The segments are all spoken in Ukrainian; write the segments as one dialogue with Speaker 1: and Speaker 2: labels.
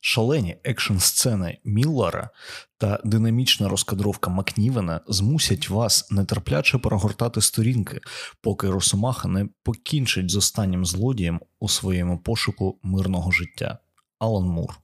Speaker 1: Шалені екшн сцени Міллера та динамічна розкадровка Макнівена змусять вас нетерпляче перегортати сторінки, поки Росомаха не покінчить з останнім злодієм у своєму пошуку мирного життя. Алан Мур.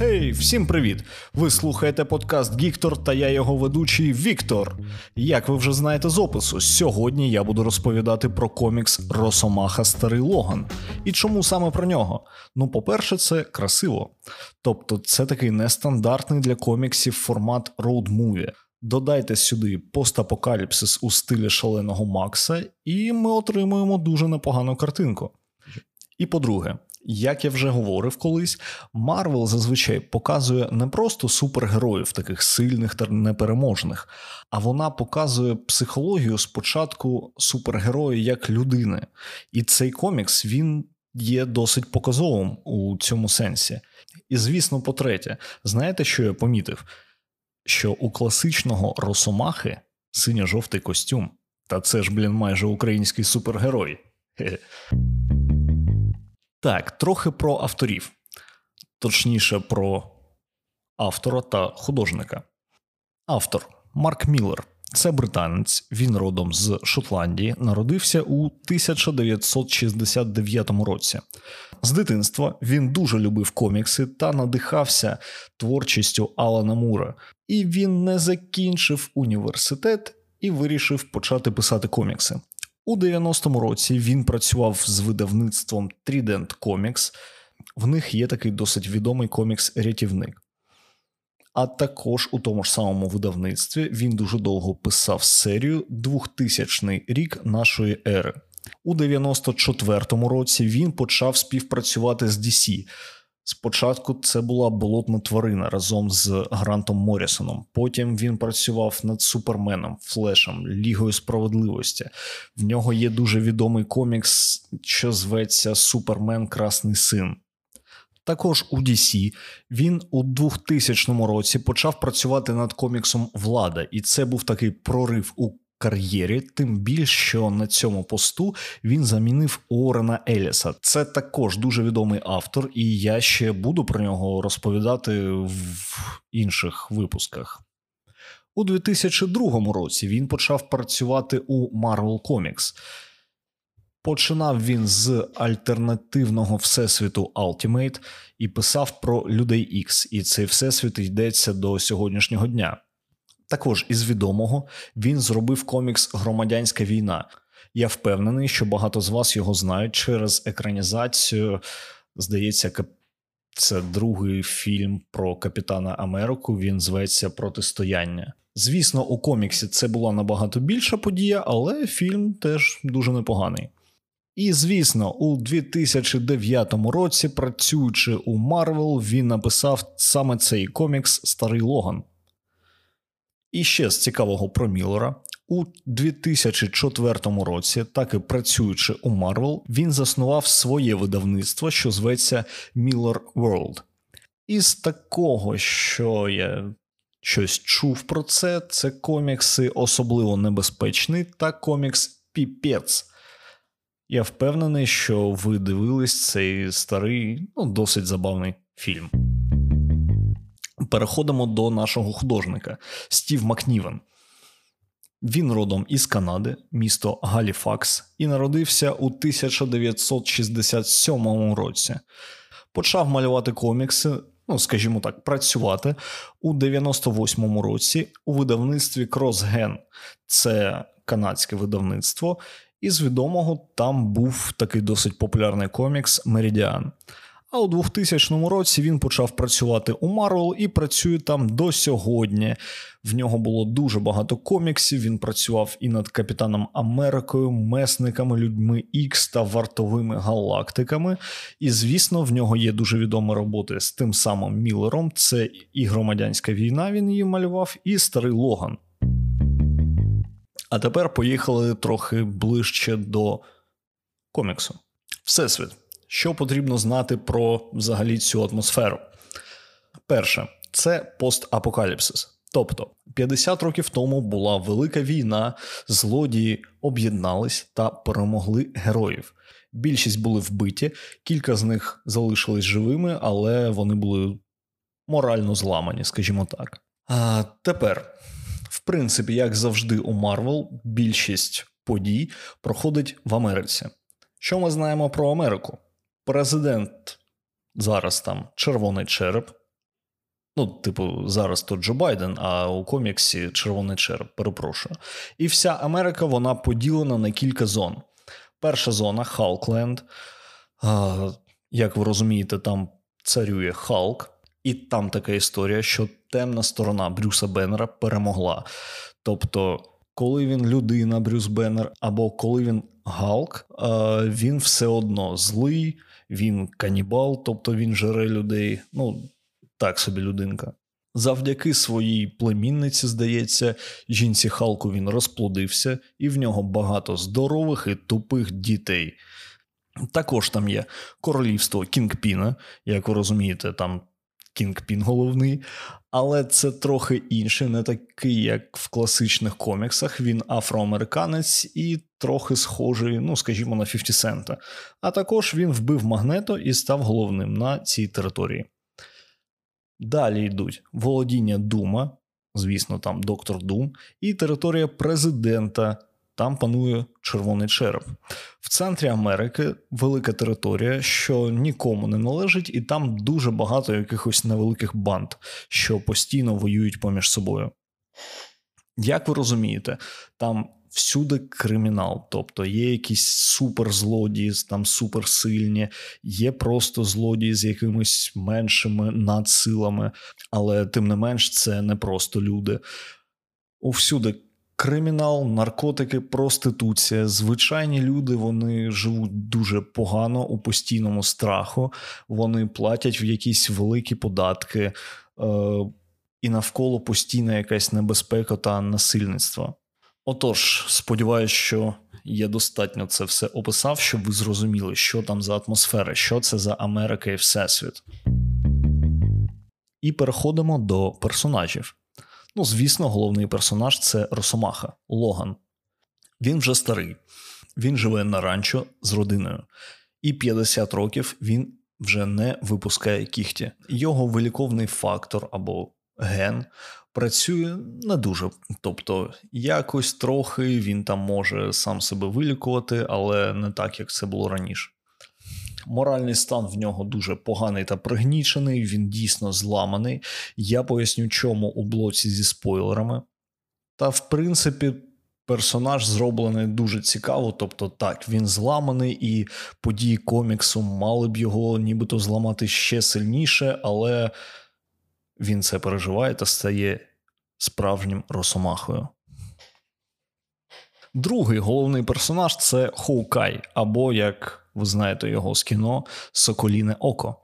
Speaker 1: Гей, всім привіт! Ви слухаєте подкаст Гіктор та я його ведучий Віктор. Як ви вже знаєте з опису, сьогодні я буду розповідати про комікс Росомаха Старий Логан. І чому саме про нього? Ну, по-перше, це красиво. Тобто, це такий нестандартний для коміксів формат роуд-муві. Додайте сюди постапокаліпсис у стилі шаленого Макса, і ми отримуємо дуже непогану картинку. І по-друге, як я вже говорив колись, Марвел зазвичай показує не просто супергероїв, таких сильних та непереможних, а вона показує психологію спочатку супергероя як людини. І цей комікс він є досить показовим у цьому сенсі. І, звісно, по-третє, знаєте, що я помітив? Що у класичного Росомахи синьо-жовтий костюм. Та це ж, блін, майже український супергерой. Хе-хе. Так, трохи про авторів, точніше, про автора та художника. Автор Марк Міллер. Це британець, він родом з Шотландії, народився у 1969 році. З дитинства він дуже любив комікси та надихався творчістю Алана Мура, і він не закінчив університет і вирішив почати писати комікси. У 90-му році він працював з видавництвом Trident Comics. В них є такий досить відомий комікс Рятівник. А також у тому ж самому видавництві він дуже довго писав серію 2000 рік нашої ери. У 94-му році він почав співпрацювати з DC. Спочатку це була болотна тварина разом з Грантом Моррісоном. Потім він працював над Суперменом, Флешем, Лігою справедливості. В нього є дуже відомий комікс, що зветься Супермен Красний Син. Також у DC він у 2000 році почав працювати над коміксом Влада, і це був такий прорив у кар'єрі, тим більше що на цьому посту він замінив Орена Еліса. Це також дуже відомий автор, і я ще буду про нього розповідати в інших випусках. У 2002 році він почав працювати у Marvel Comics. Починав він з альтернативного всесвіту Ultimate і писав про людей X, і цей всесвіт йдеться до сьогоднішнього дня. Також із відомого він зробив комікс Громадянська війна. Я впевнений, що багато з вас його знають через екранізацію. Здається, це другий фільм про Капітана Америку. Він зветься Протистояння. Звісно, у коміксі це була набагато більша подія, але фільм теж дуже непоганий. І звісно, у 2009 році, працюючи у Марвел, він написав саме цей комікс Старий Логан. І ще з цікавого про Міллера. У 2004 році, так і працюючи у Марвел, він заснував своє видавництво, що зветься Miller World. Із такого, що я щось чув про це, це комікси особливо небезпечний та комікс Піпець. Я впевнений, що ви дивились цей старий, ну, досить забавний фільм. Переходимо до нашого художника Стів Макнівен. Він родом із Канади, місто Галіфакс, і народився у 1967 році. Почав малювати комікси, ну, скажімо так, працювати у 98-му році у видавництві Кросген. Це канадське видавництво. І з відомого там був такий досить популярний комікс Меридіан. А у 2000 році він почав працювати у Марвел і працює там до сьогодні. В нього було дуже багато коміксів. Він працював і над Капітаном Америкою, месниками, людьми Ікс та вартовими галактиками. І, звісно, в нього є дуже відомі роботи з тим самим Міллером. Це і громадянська війна. Він її малював, і старий Логан. А тепер поїхали трохи ближче до коміксу. Всесвіт. Що потрібно знати про взагалі цю атмосферу? Перше, це постапокаліпсис. Тобто 50 років тому була велика війна, злодії об'єднались та перемогли героїв. Більшість були вбиті, кілька з них залишились живими, але вони були морально зламані, скажімо так. А тепер, в принципі, як завжди, у Марвел, більшість подій проходить в Америці. Що ми знаємо про Америку? Президент зараз там червоний череп. Ну, типу, зараз то Джо Байден, а у коміксі червоний череп, перепрошую. І вся Америка вона поділена на кілька зон. Перша зона Халкленд. Як ви розумієте, там царює Халк, і там така історія, що темна сторона Брюса Беннера перемогла. Тобто, коли він людина, Брюс Беннер, або коли він Галк, він все одно злий, він канібал, тобто він жере людей. Ну, так собі людинка. Завдяки своїй племінниці, здається, жінці Халку він розплодився, і в нього багато здорових і тупих дітей. Також там є королівство Кінгпіна, як ви розумієте, там Кінгпін головний, але це трохи інше, не такий, як в класичних коміксах. Він афроамериканець і трохи схожий, ну скажімо, на 50 Сента. А також він вбив магнето і став головним на цій території. Далі йдуть володіння Дума, звісно, там доктор Дум, і територія президента. Там панує червоний череп. В центрі Америки велика територія, що нікому не належить, і там дуже багато якихось невеликих банд, що постійно воюють поміж собою. Як ви розумієте, там всюди кримінал, тобто є якісь суперзлодії, там суперсильні, є просто злодії з якимись меншими надсилами, але тим не менш це не просто люди. Усюди кримінал, наркотики, проституція. Звичайні люди вони живуть дуже погано у постійному страху, вони платять в якісь великі податки, е, і навколо постійна якась небезпека та насильництво. Отож, сподіваюся, що я достатньо це все описав, щоб ви зрозуміли, що там за атмосфера, що це за Америка і Всесвіт. І переходимо до персонажів. Ну, звісно, головний персонаж це Росомаха Логан. Він вже старий, він живе на ранчо з родиною, і 50 років він вже не випускає кіхті. Його виліковний фактор або ген працює не дуже. Тобто, якось трохи він там може сам себе вилікувати, але не так, як це було раніше. Моральний стан в нього дуже поганий та пригнічений, він дійсно зламаний. Я поясню, чому у блоці зі спойлерами. Та, в принципі, персонаж зроблений дуже цікаво. Тобто, так, він зламаний, і події коміксу мали б його нібито зламати ще сильніше, але він це переживає та стає справжнім росомахою. Другий головний персонаж це Хоукай, або, як ви знаєте його з кіно, Соколіне Око.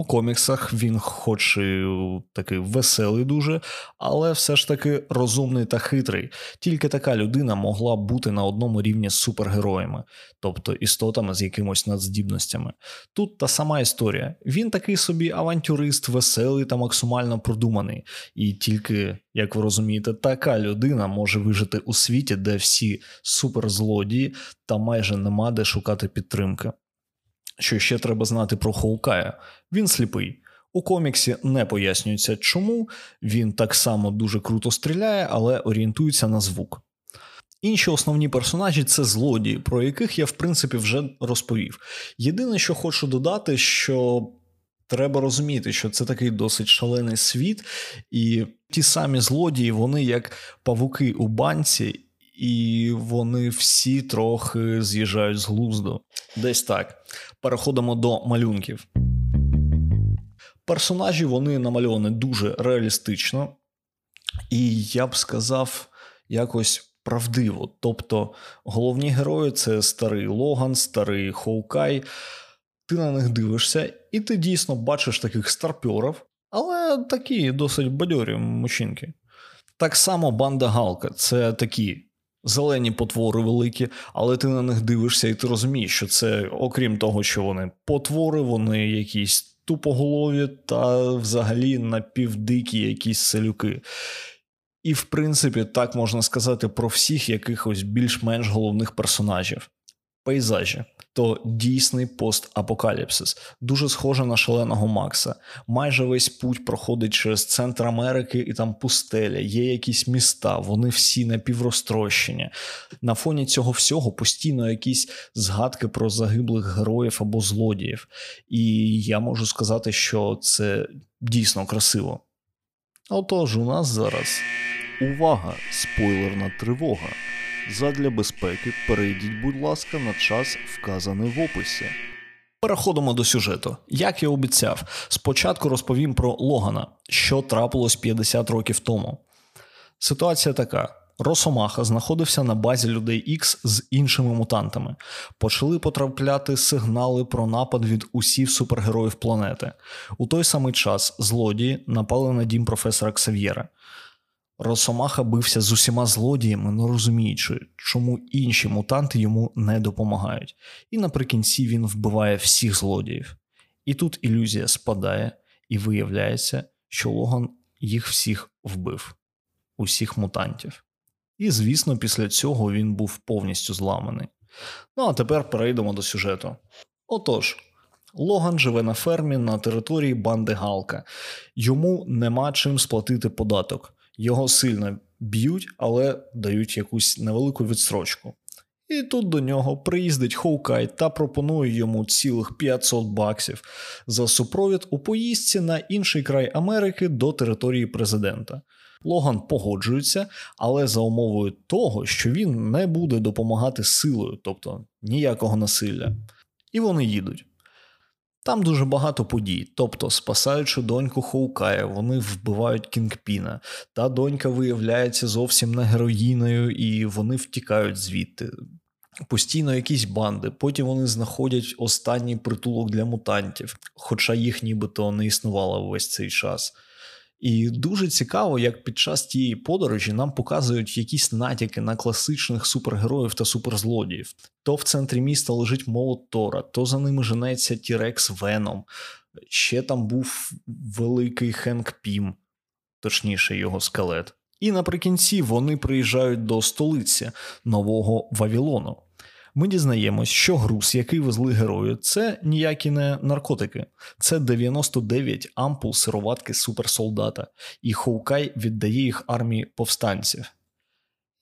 Speaker 1: У коміксах він, хоч і такий веселий, дуже, але все ж таки розумний та хитрий. Тільки така людина могла бути на одному рівні з супергероями, тобто істотами з якимось надздібностями. Тут та сама історія. Він такий собі авантюрист, веселий та максимально продуманий, і тільки, як ви розумієте, така людина може вижити у світі, де всі суперзлодії та майже нема де шукати підтримки. Що ще треба знати про Хоукая? Він сліпий. У коміксі не пояснюється, чому він так само дуже круто стріляє, але орієнтується на звук. Інші основні персонажі це злодії, про яких я в принципі вже розповів. Єдине, що хочу додати, що треба розуміти, що це такий досить шалений світ, і ті самі злодії, вони як павуки у банці, і вони всі трохи з'їжджають з глузду. Десь так. Переходимо до малюнків. Персонажі вони намальовані дуже реалістично, і я б сказав, якось правдиво. Тобто головні герої це старий Логан, старий Хоукай. Ти на них дивишся, і ти дійсно бачиш таких старпьорів, але такі досить бадьорі мужчинки. Так само банда Галка це такі Зелені потвори великі, але ти на них дивишся, і ти розумієш, що це, окрім того, що вони потвори, вони якісь тупоголові та взагалі напівдикі якісь селюки. І, в принципі, так можна сказати про всіх якихось більш-менш головних персонажів. Пейзажі то дійсний постапокаліпсис, дуже схоже на шаленого Макса. Майже весь путь проходить через центр Америки і там пустеля, є якісь міста, вони всі напіврозтрощені. На фоні цього всього постійно якісь згадки про загиблих героїв або злодіїв. І я можу сказати, що це дійсно красиво. Отож, у нас зараз увага, спойлерна тривога. Задля безпеки перейдіть, будь ласка, на час, вказаний в описі. Переходимо до сюжету. Як я обіцяв, спочатку розповім про Логана, що трапилось 50 років тому. Ситуація така: Росомаха знаходився на базі людей X з іншими мутантами. Почали потрапляти сигнали про напад від усіх супергероїв планети. У той самий час злодії напали на дім професора Ксав'єра. Росомаха бився з усіма злодіями, не розуміючи, чому інші мутанти йому не допомагають. І наприкінці він вбиває всіх злодіїв. І тут ілюзія спадає, і виявляється, що Логан їх всіх вбив, усіх мутантів. І, звісно, після цього він був повністю зламаний. Ну а тепер перейдемо до сюжету. Отож. Логан живе на фермі на території банди Галка. Йому нема чим сплатити податок його сильно б'ють, але дають якусь невелику відстрочку. І тут до нього приїздить Хоукай та пропонує йому цілих 500 баксів за супровід у поїздці на інший край Америки до території президента. Логан погоджується, але за умовою того, що він не буде допомагати силою, тобто ніякого насилля. І вони їдуть. Там дуже багато подій. Тобто, спасаючи доньку Хоукая, вони вбивають Кінгпіна. Та донька виявляється зовсім не героїною, і вони втікають звідти. Постійно якісь банди, потім вони знаходять останній притулок для мутантів, хоча їх нібито не існувало весь цей час. І дуже цікаво, як під час тієї подорожі нам показують якісь натяки на класичних супергероїв та суперзлодіїв. То в центрі міста лежить молот Тора, то за ними женеться Тірекс Веном. Ще там був великий Хенк Пім, точніше, його скелет. І наприкінці вони приїжджають до столиці нового Вавілону ми дізнаємось, що груз, який везли герої, це ніякі не наркотики, це 99 ампул сироватки суперсолдата, і Хоукай віддає їх армії повстанців.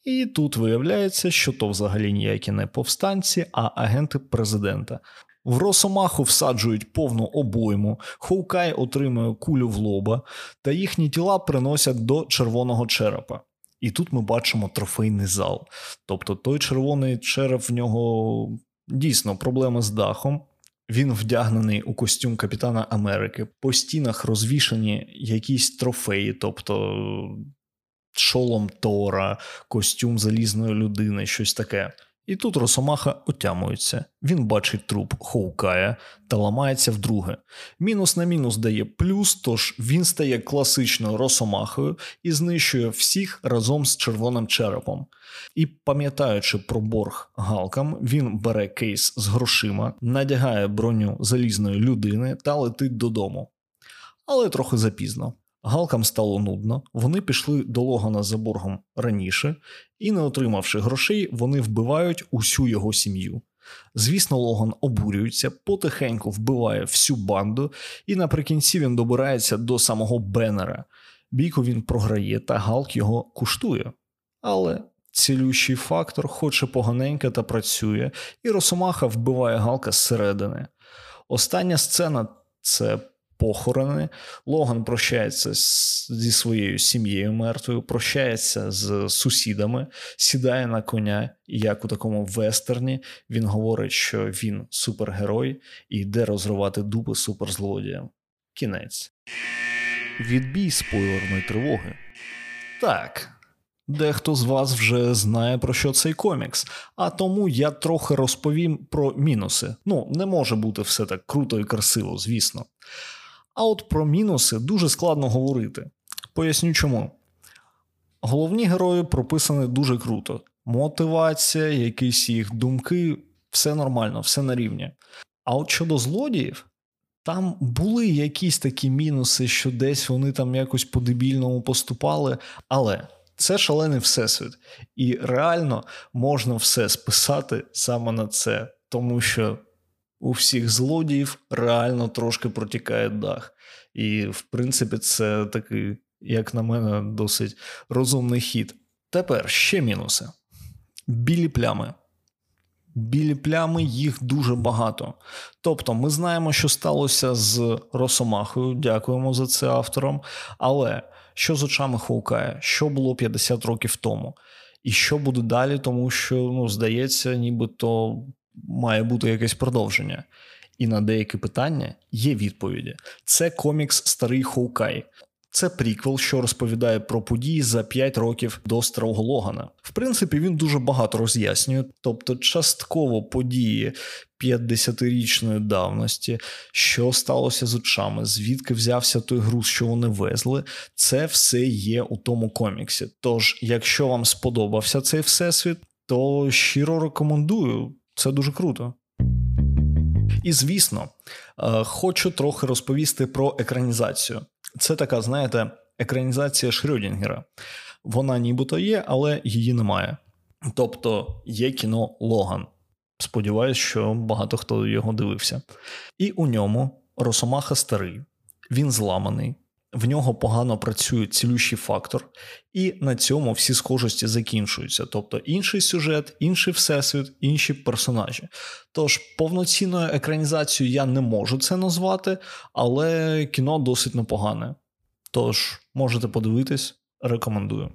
Speaker 1: І тут виявляється, що то взагалі ніякі не повстанці, а агенти президента. В Росомаху всаджують повну обойму, Хоукай отримує кулю в лоба, та їхні тіла приносять до червоного черепа. І тут ми бачимо трофейний зал. Тобто той червоний череп в нього дійсно проблема з дахом. Він вдягнений у костюм Капітана Америки. По стінах розвішані якісь трофеї, тобто шолом Тора, костюм залізної людини, щось таке. І тут Росомаха отямується. Він бачить труп Хоукая та ламається вдруге. Мінус на мінус дає плюс, тож він стає класичною Росомахою і знищує всіх разом з червоним черепом. І пам'ятаючи про борг галкам, він бере кейс з грошима, надягає броню залізної людини та летить додому. Але трохи запізно. Галкам стало нудно, вони пішли до Логана за боргом раніше, і, не отримавши грошей, вони вбивають усю його сім'ю. Звісно, Логан обурюється, потихеньку вбиває всю банду, і наприкінці він добирається до самого Беннера. Бійку він програє, та Галк його куштує. Але цілющий фактор, хоче поганенько та працює, і Росомаха вбиває Галка зсередини. Остання сцена це похорони. Логан прощається зі своєю сім'єю мертвою, прощається з сусідами, сідає на коня, як у такому вестерні він говорить, що він супергерой і йде розривати дуби суперзлодіям. Кінець. Відбій спойлерної тривоги. Так. Дехто з вас вже знає про що цей комікс, а тому я трохи розповім про мінуси. Ну, не може бути все так круто і красиво, звісно. А от про мінуси дуже складно говорити. Поясню чому. Головні герої прописані дуже круто. Мотивація, якісь їх думки, все нормально, все на рівні. А от щодо злодіїв, там були якісь такі мінуси, що десь вони там якось по-дебільному поступали, але це шалений всесвіт, і реально можна все списати саме на це. тому що у всіх злодіїв реально трошки протікає дах. І, в принципі, це такий, як на мене, досить розумний хід. Тепер ще мінуси: білі плями. Білі плями їх дуже багато. Тобто, ми знаємо, що сталося з Росомахою. Дякуємо за це авторам. Але що з очами Хоукая? Що було 50 років тому? І що буде далі, тому що ну, здається, нібито має бути якесь продовження. І на деякі питання є відповіді. Це комікс Старий Хоукай. Це приквел, що розповідає про події за 5 років до Старого Логана. В принципі, він дуже багато роз'яснює, тобто частково події 50-річної давності, що сталося з очами, звідки взявся той груз, що вони везли. Це все є у тому коміксі. Тож, якщо вам сподобався цей всесвіт, то щиро рекомендую. Це дуже круто. І звісно, е, хочу трохи розповісти про екранізацію. Це така, знаєте, екранізація Шрёдінгера. Вона нібито є, але її немає. Тобто є кіно Логан. Сподіваюсь, що багато хто його дивився. І у ньому Росомаха старий, він зламаний, в нього погано працює цілющий фактор, і на цьому всі схожості закінчуються. Тобто інший сюжет, інший всесвіт, інші персонажі. Тож повноцінною екранізацією я не можу це назвати, але кіно досить непогане. Тож можете подивитись, рекомендую.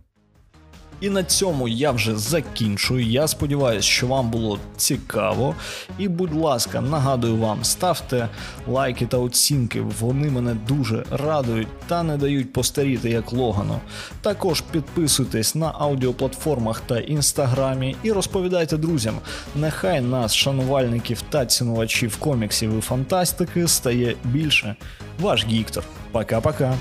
Speaker 1: І на цьому я вже закінчую. Я сподіваюся, що вам було цікаво. І, будь ласка, нагадую вам, ставте лайки та оцінки, вони мене дуже радують та не дають постаріти як Логану. Також підписуйтесь на аудіоплатформах та інстаграмі і розповідайте друзям. Нехай нас, шанувальників та цінувачів коміксів і фантастики, стає більше. Ваш Гіктор. Пока-пока.